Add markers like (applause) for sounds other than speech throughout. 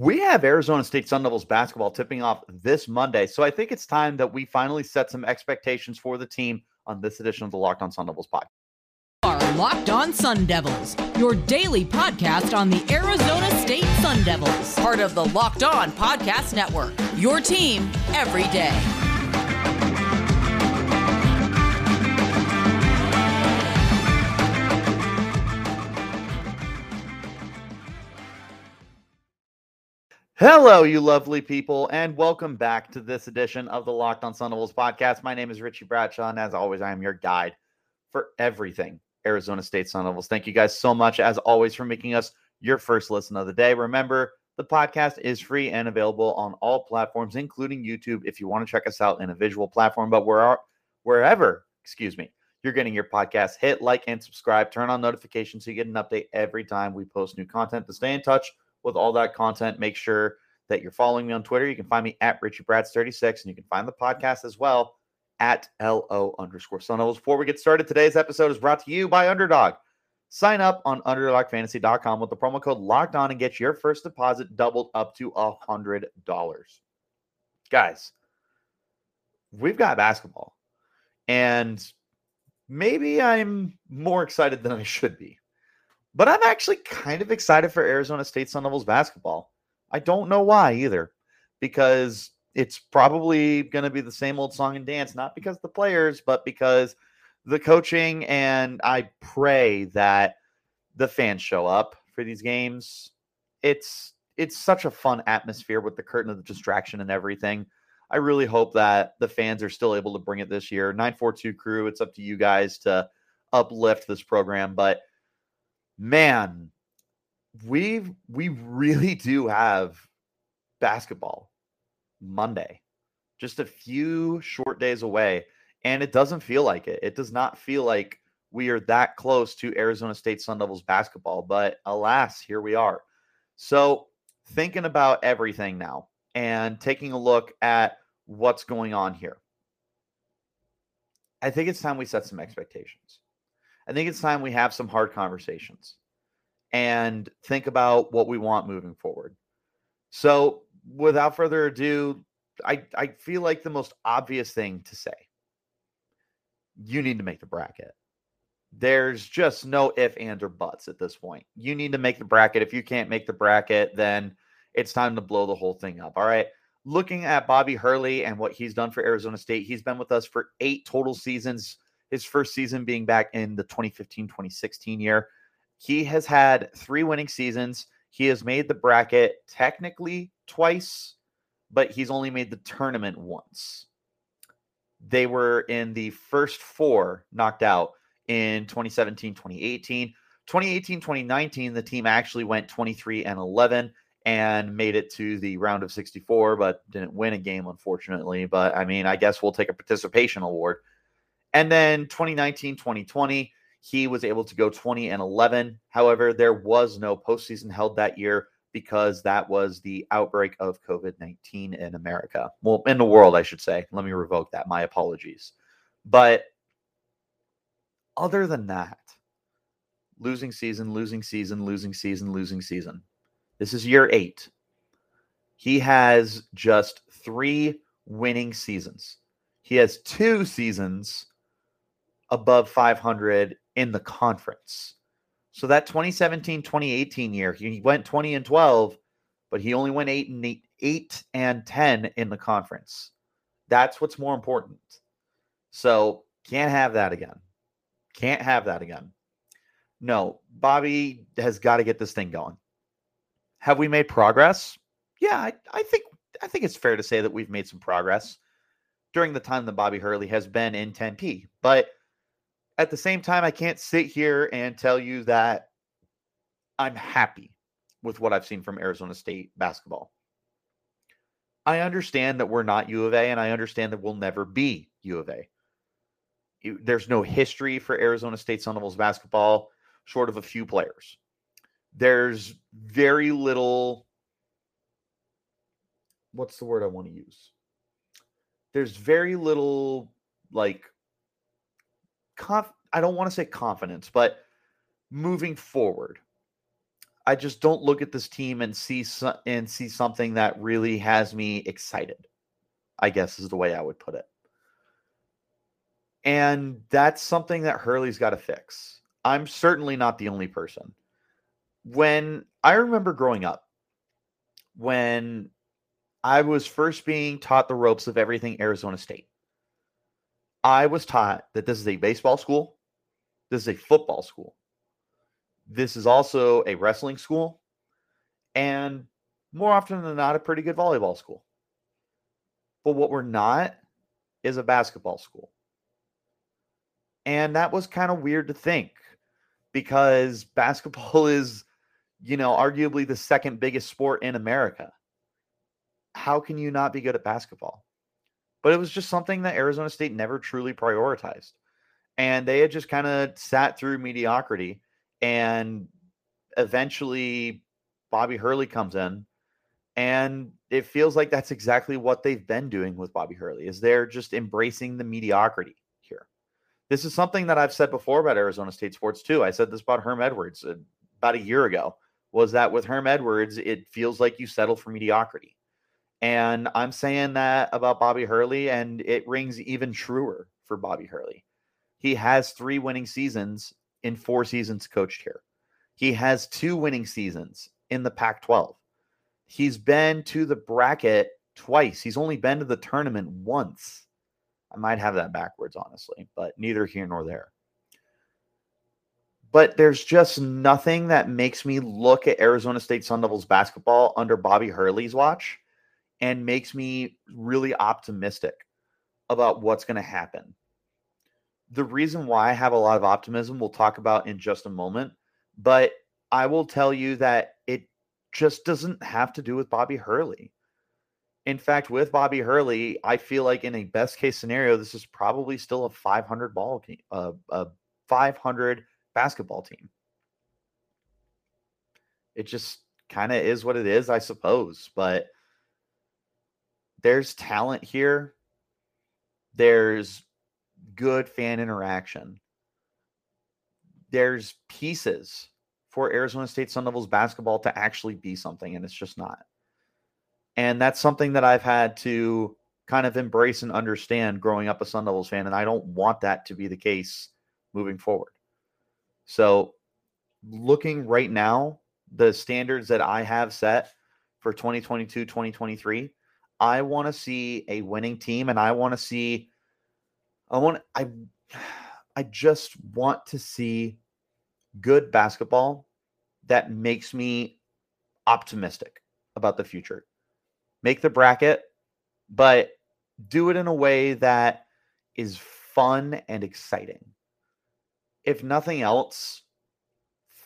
We have Arizona State Sun Devils basketball tipping off this Monday. So I think it's time that we finally set some expectations for the team on this edition of the Locked On Sun Devils podcast. Are Locked On Sun Devils, your daily podcast on the Arizona State Sun Devils, part of the Locked On Podcast Network. Your team every day. Hello, you lovely people, and welcome back to this edition of the Locked On Sun Devils podcast. My name is Richie Bradshaw, and as always, I am your guide for everything Arizona State Sun Devils. Thank you guys so much, as always, for making us your first listen of the day. Remember, the podcast is free and available on all platforms, including YouTube, if you want to check us out in a visual platform. But where, wherever, excuse me, you're getting your podcast, hit like and subscribe, turn on notifications so you get an update every time we post new content to stay in touch with all that content. Make sure that you're following me on Twitter. You can find me at Richie Brads 36 and you can find the podcast as well at LO underscore Sun Devils. Before we get started, today's episode is brought to you by Underdog. Sign up on UnderdogFantasy.com with the promo code Locked On and get your first deposit doubled up to a hundred dollars. Guys, we've got basketball, and maybe I'm more excited than I should be. But I'm actually kind of excited for Arizona State Sun Devils basketball. I don't know why either, because it's probably going to be the same old song and dance, not because the players, but because the coaching. And I pray that the fans show up for these games. It's it's such a fun atmosphere with the curtain of the distraction and everything. I really hope that the fans are still able to bring it this year. 942 crew, it's up to you guys to uplift this program, but man, we we really do have basketball Monday, just a few short days away, and it doesn't feel like it. It does not feel like we are that close to Arizona State Sun Devils basketball, but alas, here we are. So, thinking about everything now and taking a look at what's going on here. I think it's time we set some expectations. I think it's time we have some hard conversations and think about what we want moving forward. So, without further ado, I, I feel like the most obvious thing to say you need to make the bracket. There's just no if, and, or buts at this point. You need to make the bracket. If you can't make the bracket, then it's time to blow the whole thing up. All right. Looking at Bobby Hurley and what he's done for Arizona State, he's been with us for eight total seasons his first season being back in the 2015 2016 year. He has had three winning seasons. He has made the bracket technically twice, but he's only made the tournament once. They were in the first four knocked out in 2017 2018. 2018 2019, the team actually went 23 and 11 and made it to the round of 64, but didn't win a game, unfortunately. But I mean, I guess we'll take a participation award. And then 2019 2020, he was able to go 20 and 11. However, there was no postseason held that year because that was the outbreak of COVID 19 in America. Well, in the world, I should say. Let me revoke that. My apologies. But other than that, losing season, losing season, losing season, losing season. This is year eight. He has just three winning seasons. He has two seasons above 500 in the conference. So that 2017 2018 year, he went 20 and 12, but he only went 8 and 8, 8 and 10 in the conference. That's what's more important. So can't have that again. Can't have that again. No, Bobby has got to get this thing going. Have we made progress? Yeah, I, I think I think it's fair to say that we've made some progress during the time that Bobby Hurley has been in Tempe. But at the same time, I can't sit here and tell you that I'm happy with what I've seen from Arizona State basketball. I understand that we're not U of A, and I understand that we'll never be U of A. There's no history for Arizona State Sun Devils basketball, short of a few players. There's very little. What's the word I want to use? There's very little like conf- I don't want to say confidence, but moving forward, I just don't look at this team and see and see something that really has me excited. I guess is the way I would put it. And that's something that Hurley's got to fix. I'm certainly not the only person. When I remember growing up, when I was first being taught the ropes of everything Arizona State, I was taught that this is a baseball school, this is a football school, this is also a wrestling school, and more often than not, a pretty good volleyball school. But what we're not is a basketball school. And that was kind of weird to think because (laughs) basketball is, you know, arguably the second biggest sport in America. How can you not be good at basketball? But it was just something that Arizona State never truly prioritized. And they had just kind of sat through mediocrity. And eventually, Bobby Hurley comes in. And it feels like that's exactly what they've been doing with Bobby Hurley is they're just embracing the mediocrity here. This is something that I've said before about Arizona State sports too. I said this about Herm Edwards uh, about a year ago was that with Herm Edwards it feels like you settle for mediocrity. And I'm saying that about Bobby Hurley and it rings even truer for Bobby Hurley. He has 3 winning seasons in 4 seasons coached here. He has 2 winning seasons in the Pac-12 He's been to the bracket twice. He's only been to the tournament once. I might have that backwards, honestly, but neither here nor there. But there's just nothing that makes me look at Arizona State Sun Devils basketball under Bobby Hurley's watch and makes me really optimistic about what's going to happen. The reason why I have a lot of optimism, we'll talk about in just a moment, but I will tell you that it just doesn't have to do with Bobby Hurley. In fact, with Bobby Hurley, I feel like in a best case scenario, this is probably still a 500 ball team, uh, a 500 basketball team. It just kind of is what it is, I suppose. But there's talent here. There's good fan interaction. There's pieces for Arizona State Sun Devils basketball to actually be something, and it's just not. And that's something that I've had to kind of embrace and understand growing up a Sun Devils fan, and I don't want that to be the case moving forward. So, looking right now, the standards that I have set for 2022 2023, I want to see a winning team, and I want to see, I want, I, (sighs) I just want to see good basketball that makes me optimistic about the future. Make the bracket, but do it in a way that is fun and exciting. If nothing else,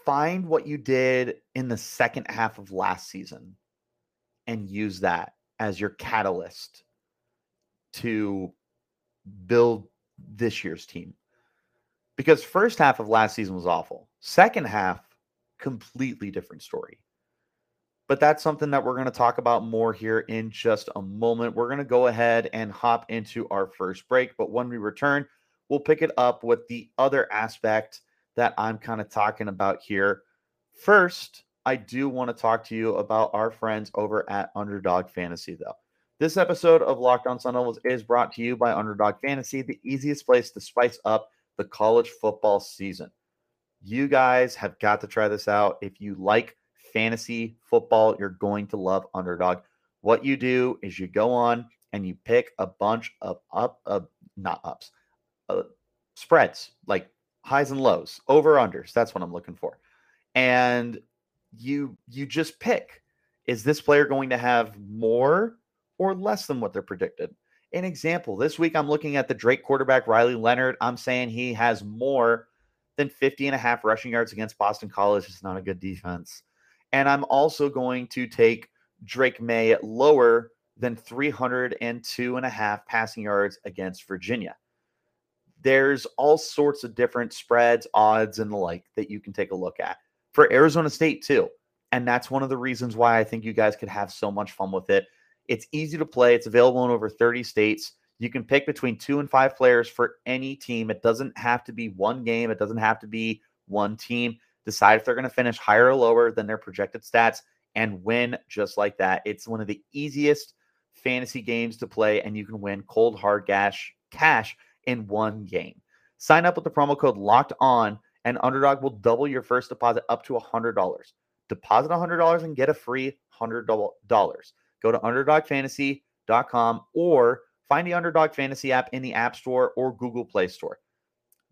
find what you did in the second half of last season and use that as your catalyst to build this year's team. Because first half of last season was awful. Second half completely different story. But that's something that we're going to talk about more here in just a moment. We're going to go ahead and hop into our first break. But when we return, we'll pick it up with the other aspect that I'm kind of talking about here. First, I do want to talk to you about our friends over at Underdog Fantasy, though. This episode of Locked On Sun Devils is brought to you by Underdog Fantasy, the easiest place to spice up the college football season. You guys have got to try this out. If you like fantasy football, you're going to love Underdog. What you do is you go on and you pick a bunch of up, of not ups, uh, spreads like highs and lows, over unders. That's what I'm looking for, and you you just pick: is this player going to have more or less than what they're predicted? An example: this week I'm looking at the Drake quarterback Riley Leonard. I'm saying he has more than 50 and a half rushing yards against Boston College. It's not a good defense. And I'm also going to take Drake Maye lower than 302 and a half passing yards against Virginia. There's all sorts of different spreads, odds, and the like that you can take a look at for Arizona State, too. And that's one of the reasons why I think you guys could have so much fun with it. It's easy to play, it's available in over 30 states. You can pick between two and five players for any team. It doesn't have to be one game, it doesn't have to be one team. decide if they're going to finish higher or lower than their projected stats, and win just like that. It's one of the easiest fantasy games to play, and you can win cold hard cash cash in one game. Sign up with the promo code locked on, and Underdog will double your first deposit up to $100. Deposit $100 and get a free $100. Go to underdogfantasy.com or find the Underdog Fantasy app in the App Store or Google Play Store.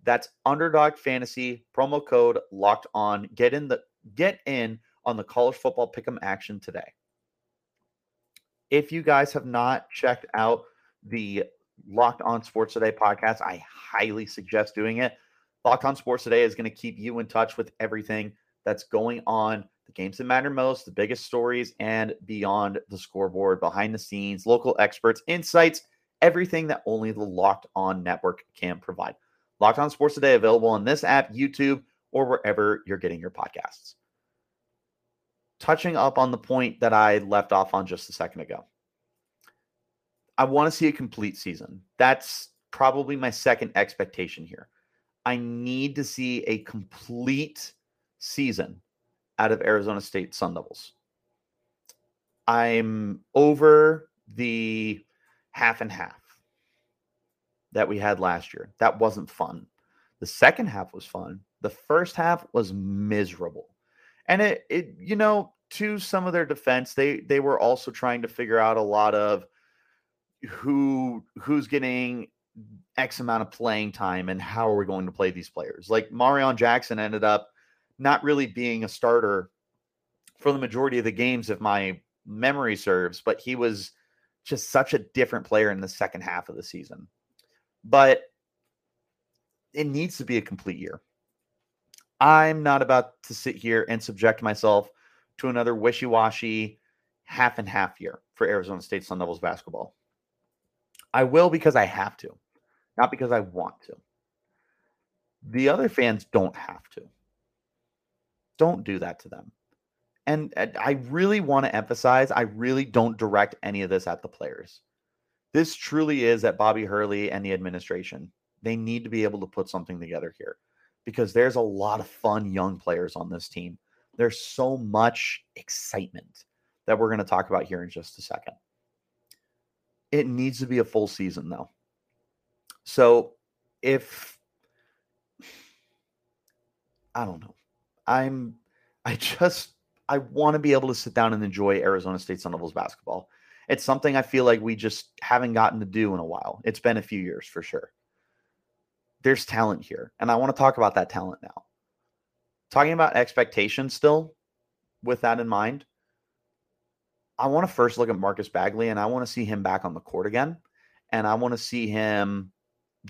That's Underdog Fantasy promo code locked on. Get in the get in on the college football pick'em action today. If you guys have not checked out the Locked On Sports Today podcast, I highly suggest doing it. Locked On Sports Today is going to keep you in touch with everything that's going on, the games that matter most, the biggest stories, and beyond the scoreboard, behind the scenes, local experts, insights, everything that only the Locked On network can provide. Locked On Sports Today available on this app, YouTube, or wherever you're getting your podcasts touching up on the point that I left off on just a second ago. I want to see a complete season. That's probably my second expectation here. I need to see a complete season out of Arizona State Sun Devils. I'm over the half and half that we had last year. That wasn't fun. The second half was fun. The first half was miserable. And it, it, you know, to some of their defense, they they were also trying to figure out a lot of who who's getting X amount of playing time and how are we going to play these players. Like Marion Jackson ended up not really being a starter for the majority of the games, if my memory serves, but he was just such a different player in the second half of the season. But it needs to be a complete year. I'm not about to sit here and subject myself to another wishy washy half and half year for Arizona State Sun Devils basketball. I will because I have to, not because I want to. The other fans don't have to. Don't do that to them. And I really want to emphasize I really don't direct any of this at the players. This truly is at Bobby Hurley and the administration. They need to be able to put something together here because there's a lot of fun young players on this team. There's so much excitement that we're going to talk about here in just a second. It needs to be a full season, though. So if I don't know, I'm I just I want to be able to sit down and enjoy Arizona State Sun Devils basketball. It's something I feel like we just haven't gotten to do in a while. It's been a few years for sure there's talent here. And I want to talk about that talent now. Talking about expectations still, with that in mind, I want to first look at Marcus Bagley and I want to see him back on the court again. And I want to see him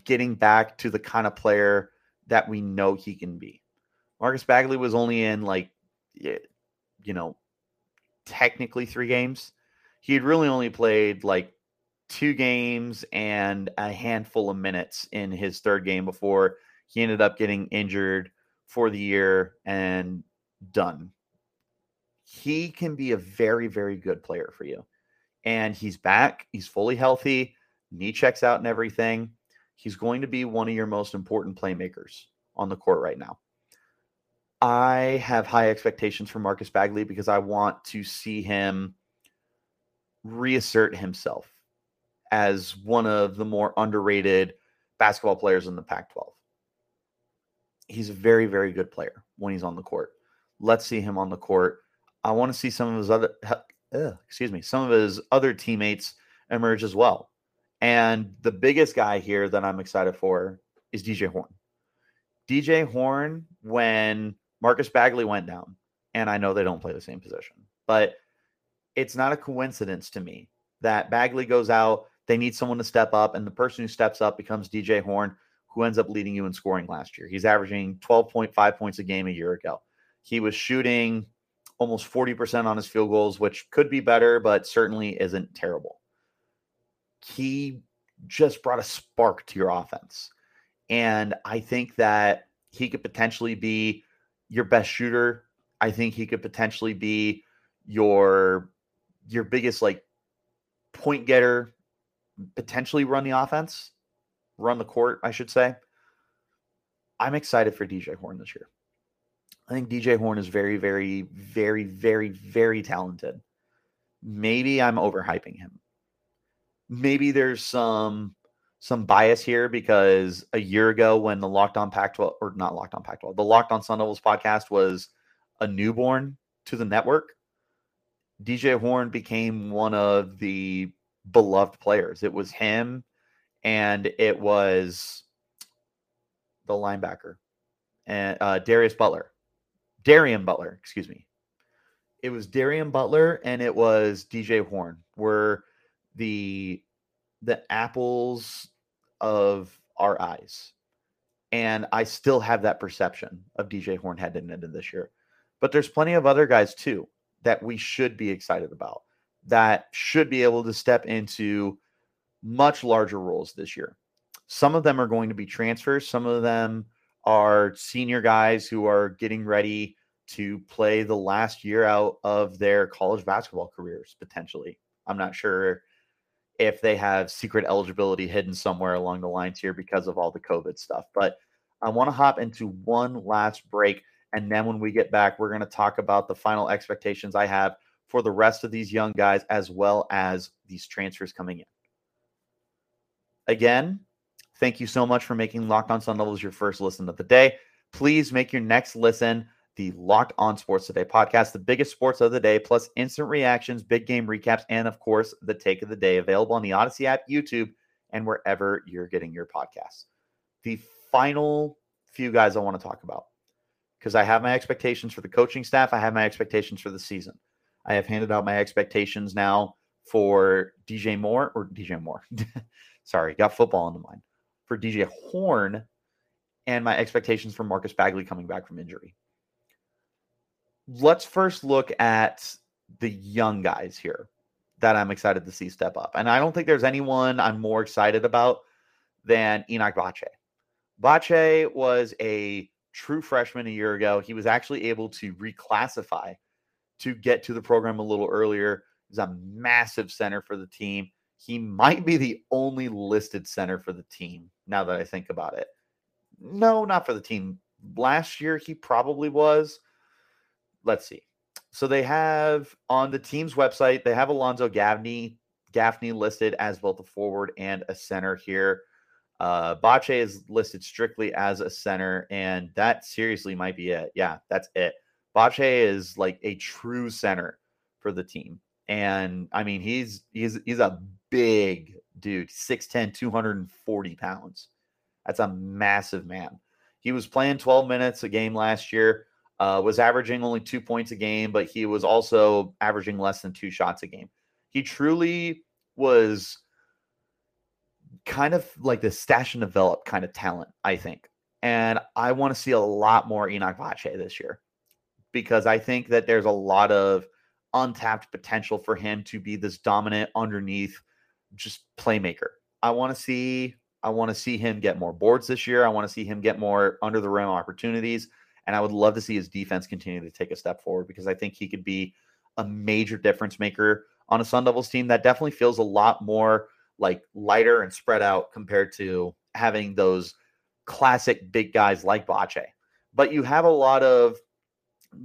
getting back to the kind of player that we know he can be. Marcus Bagley was only in like, you know, technically three games. He had really only played like two games and a handful of minutes in his third game before he ended up getting injured for the year and done. He can be a very, very good player for you. And he's back. He's fully healthy. Knee checks out and everything. He's going to be one of your most important playmakers on the court right now. I have high expectations for Marcus Bagley because I want to see him reassert himself as one of the more underrated basketball players in the Pac 12. He's a very, very good player when he's on the court. Let's see him on the court. I want to see some of his other, uh, excuse me, some of his other teammates emerge as well. And the biggest guy here that I'm excited for is DJ Horne. DJ Horne, when Marcus Bagley went down, and I know they don't play the same position, but it's not a coincidence to me that Bagley goes out they need someone to step up, and the person who steps up becomes DJ Horne, who ends up leading you in scoring last year. He's averaging 12.5 points a game a year ago. He was shooting almost 40% on his field goals, which could be better, but certainly isn't terrible. He just brought a spark to your offense. And I think that he could potentially be your best shooter. I think he could potentially be your your biggest like point getter potentially run the offense, run the court, I should say. I'm excited for DJ Horne this year. I think DJ Horne is very, very, very, very, very talented. Maybe I'm overhyping him. Maybe there's some some bias here because a year ago when the Locked On Pac-12 or not Locked On Pac-12, the Locked On Sun Devils podcast was a newborn to the network, DJ Horne became one of the beloved players. It was him and it was the linebacker and uh, Darius Butler, Darien Butler, excuse me. It was Darien Butler and it was DJ Horne were the the apples of our eyes. And I still have that perception of DJ Horne heading into this year. But there's plenty of other guys too that we should be excited about that should be able to step into much larger roles this year. Some of them are going to be transfers, some of them are senior guys who are getting ready to play the last year out of their college basketball careers potentially. I'm not sure if they have secret eligibility hidden somewhere along the lines here because of all the COVID stuff. But I want to hop into one last break. And then when we get back, we're going to talk about the final expectations I have for the rest of these young guys, as well as these transfers coming in. Again, thank you so much for making Locked On Sun Devils your first listen of the day. Please make your next listen the Locked On Sports Today podcast, the biggest sports of the day, plus instant reactions, big game recaps, and of course, the take of the day available on the Odyssey app, YouTube, and wherever you're getting your podcasts. The final few guys I want to talk about because I have my expectations for the coaching staff, I have my expectations for the season. I have handed out my expectations now for DJ Moore or DJ Moore. (laughs) Sorry, got football in the mind for DJ Horne and my expectations for Marcus Bagley coming back from injury let's first look at the young guys here that I'm excited to see step up. And I don't think there's anyone I'm more excited about than Enoch Boakye. Boakye was a true freshman a year ago. He was actually able to reclassify to get to the program a little earlier. He's a massive center for the team. He might be the only listed center for the team now that I think about it. No, not for the team. Last year, he probably was let's see. So they have on the team's website, they have Alonzo Gaffney, Gaffney listed as both a forward and a center here. Uh, Boakye is listed strictly as a center, and that seriously might be it. Yeah, that's it. Boakye is like a true center for the team. And I mean, he's he's he's a big dude, 6'10, 240 pounds. That's a massive man. He was playing 12 minutes a game last year uh, was averaging only two points a game, but he was also averaging less than two shots a game. He truly was kind of like the stash and develop kind of talent, I think. And I want to see a lot more Enoch Boakye this year because I think that there's a lot of untapped potential for him to be this dominant underneath just playmaker. I want to see I want to see him get more boards this year. I want to see him get more under the rim opportunities. And I would love to see his defense continue to take a step forward because I think he could be a major difference maker on a Sun Devils team that definitely feels a lot more like lighter and spread out compared to having those classic big guys like Boakye. But you have a lot of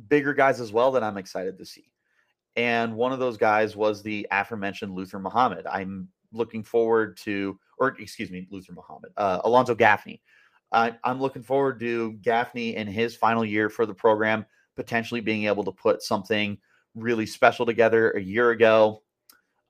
bigger guys as well that I'm excited to see. And one of those guys was the aforementioned Luther Muhammad. I'm looking forward to, or excuse me, Luther Muhammad, uh, Alonzo Gaffney. I'm looking forward to Gaffney in his final year for the program potentially being able to put something really special together. A year ago,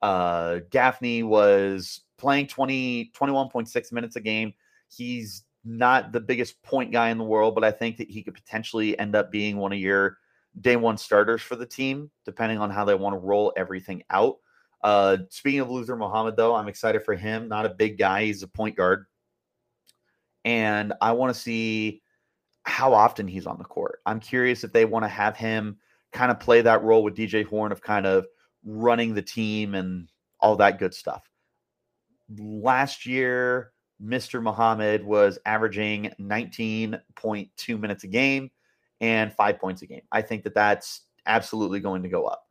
uh, Gaffney was playing 20, 21.6 minutes a game. He's not the biggest point guy in the world, but I think that he could potentially end up being one of your day one starters for the team, depending on how they want to roll everything out. Uh, speaking of Luther Muhammad, though, I'm excited for him. Not a big guy, he's a point guard and I want to see how often he's on the court. I'm curious if they want to have him kind of play that role with DJ Horne of kind of running the team and all that good stuff. Last year, Mr. Muhammad was averaging 19.2 minutes a game and five points a game. I think that that's absolutely going to go up.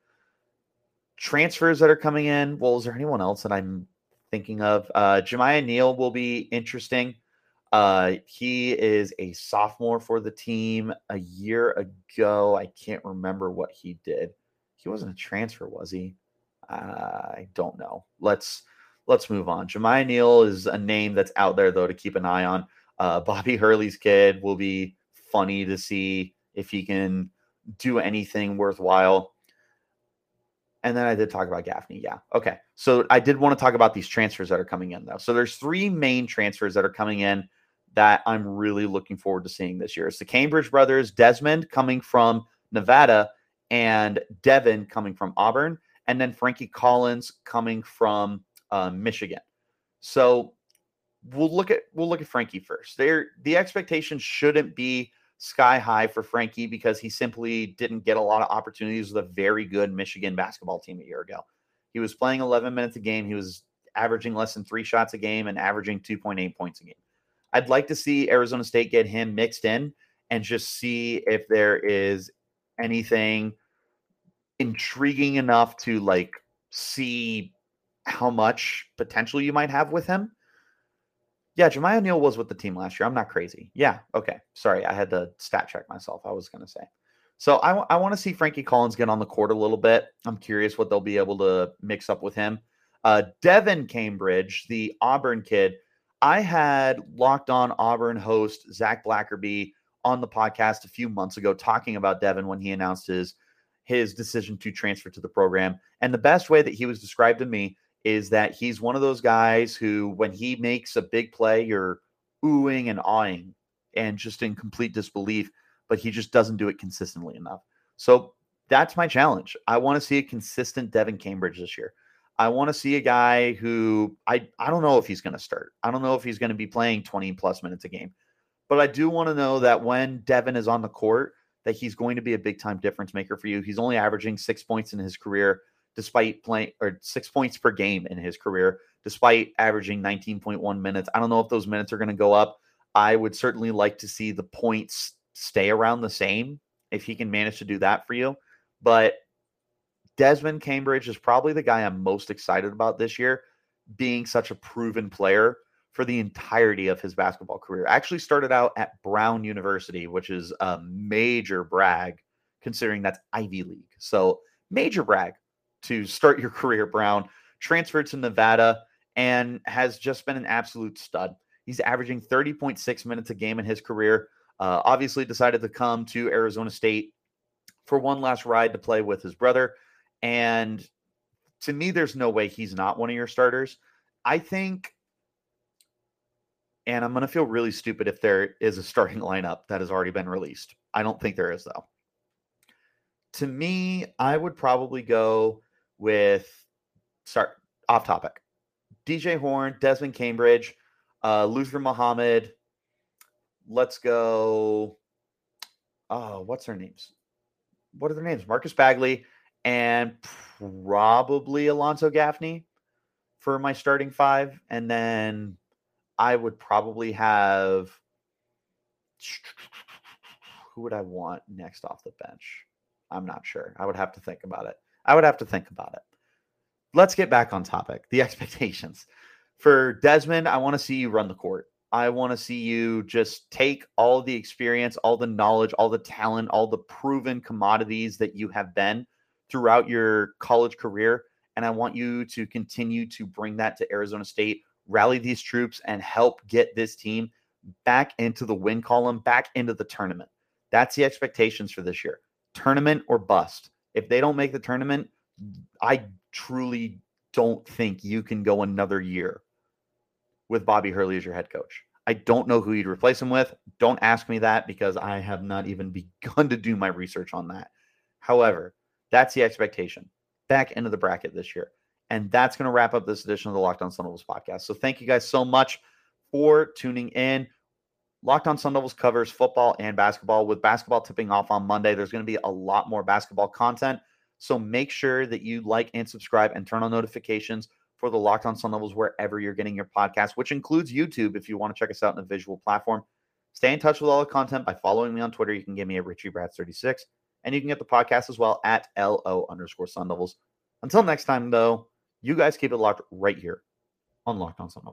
Transfers that are coming in. Well, is there anyone else that I'm thinking of? Uh, Jamiya Neal will be interesting. Uh, he is a sophomore for the team. A year ago, I can't remember what he did. He wasn't a transfer, was he? Uh, I don't know. Let's let's move on. Jamiya Neal is a name that's out there though to keep an eye on. Uh, (laughs) Bobby Hurley's kid will be funny to see if he can do anything worthwhile. And then I did talk about Gaffney. Yeah. Okay. So I did want to talk about these transfers that are coming in though. So there's three main transfers that are coming in that I'm really looking forward to seeing this year. It's the Cambridge brothers, Desmond coming from Nevada and Devin coming from Auburn, and then Frankie Collins coming from uh, Michigan. So we'll look at we'll look at Frankie first. There, the expectation shouldn't be sky high for Frankie because he simply didn't get a lot of opportunities with a very good Michigan basketball team a year ago. He was playing 11 minutes a game. He was averaging less than three shots a game and averaging 2.8 points a game. I'd like to see Arizona State get him mixed in and just see if there is anything intriguing enough to like see how much potential you might have with him. Yeah, Jamiya Neal was with the team last year. I'm not crazy. Yeah, okay. Sorry, I had to stat check myself. I was going to say. So I, w- I want to see Frankie Collins get on the court a little bit. I'm curious what they'll be able to mix up with him. Uh, Devin Cambridge, the Auburn kid, I had locked on Auburn host Zach Blackerby on the podcast a few months ago talking about Devin when he announced his his decision to transfer to the program. And the best way that he was described to me is that he's one of those guys who, when he makes a big play, you're oohing and awing and just in complete disbelief, but he just doesn't do it consistently enough. So that's my challenge. I want to see a consistent Devin Cambridge this year. I want to see a guy who I, I don't know if he's going to start. I don't know if he's going to be playing 20 plus minutes a game. But I do want to know that when Devin is on the court, that he's going to be a big time difference maker for you. He's only averaging six points in his career despite playing or six points per game in his career, despite averaging 19.1 minutes. I don't know if those minutes are going to go up. I would certainly like to see the points stay around the same if he can manage to do that for you. But Desmond Cambridge is probably the guy I'm most excited about this year, being such a proven player for the entirety of his basketball career. Actually started out at Brown University, which is a major brag considering that's Ivy League. So, major brag to start your career, Brown, transferred to Nevada and has just been an absolute stud. He's averaging 30.6 minutes a game in his career. Uh, obviously, decided to come to Arizona State for one last ride to play with his brother. And to me, there's no way he's not one of your starters. I think, and I'm going to feel really stupid if there is a starting (laughs) lineup that has already been released. I don't think there is, though. To me, I would probably go with start off topic. DJ Horne, Desmond Cambridge, uh, Luther Muhammad. Let's go. Oh, what's their names? What are their names? Marcus Bagley and probably Alonzo Gaffney for my starting five. And then I would probably have who would I want next off the bench? I'm not sure. I would have to think about it. I would have to think about it. Let's get back on topic. The (laughs) expectations for Desmond. I want to see you run the court. I want to see you just take all the experience, all the knowledge, all the talent, all the proven commodities that you have been throughout your college career. And I want you to continue to bring that to Arizona State, rally these troops, and help get this team back into the win column, back into the tournament. That's the expectations for this year tournament or bust. If they don't make the tournament, I truly don't think you can go another year with Bobby Hurley as your head coach. I don't know who you'd replace him with. Don't ask me that because I have not even (laughs) begun to do my research on that. However, that's the expectation back into the bracket this year. And that's going to wrap up this edition of the Locked On Sun Devils podcast. So thank you guys so much for tuning in. Locked On Sun Devils covers football and basketball. With basketball tipping off on Monday, there's going to be a lot more basketball content. So make sure that you like and subscribe and turn on notifications for the Locked On Sun Devils wherever you're getting your podcast, which includes YouTube if you want to check us out in a visual platform. Stay in touch with all the content by following me on Twitter. You can give me a Richie Brad 36 and you can get the podcast as well at LO underscore Sun Devils. Until next time, though, you guys keep it locked right here on Locked On Sun Devils.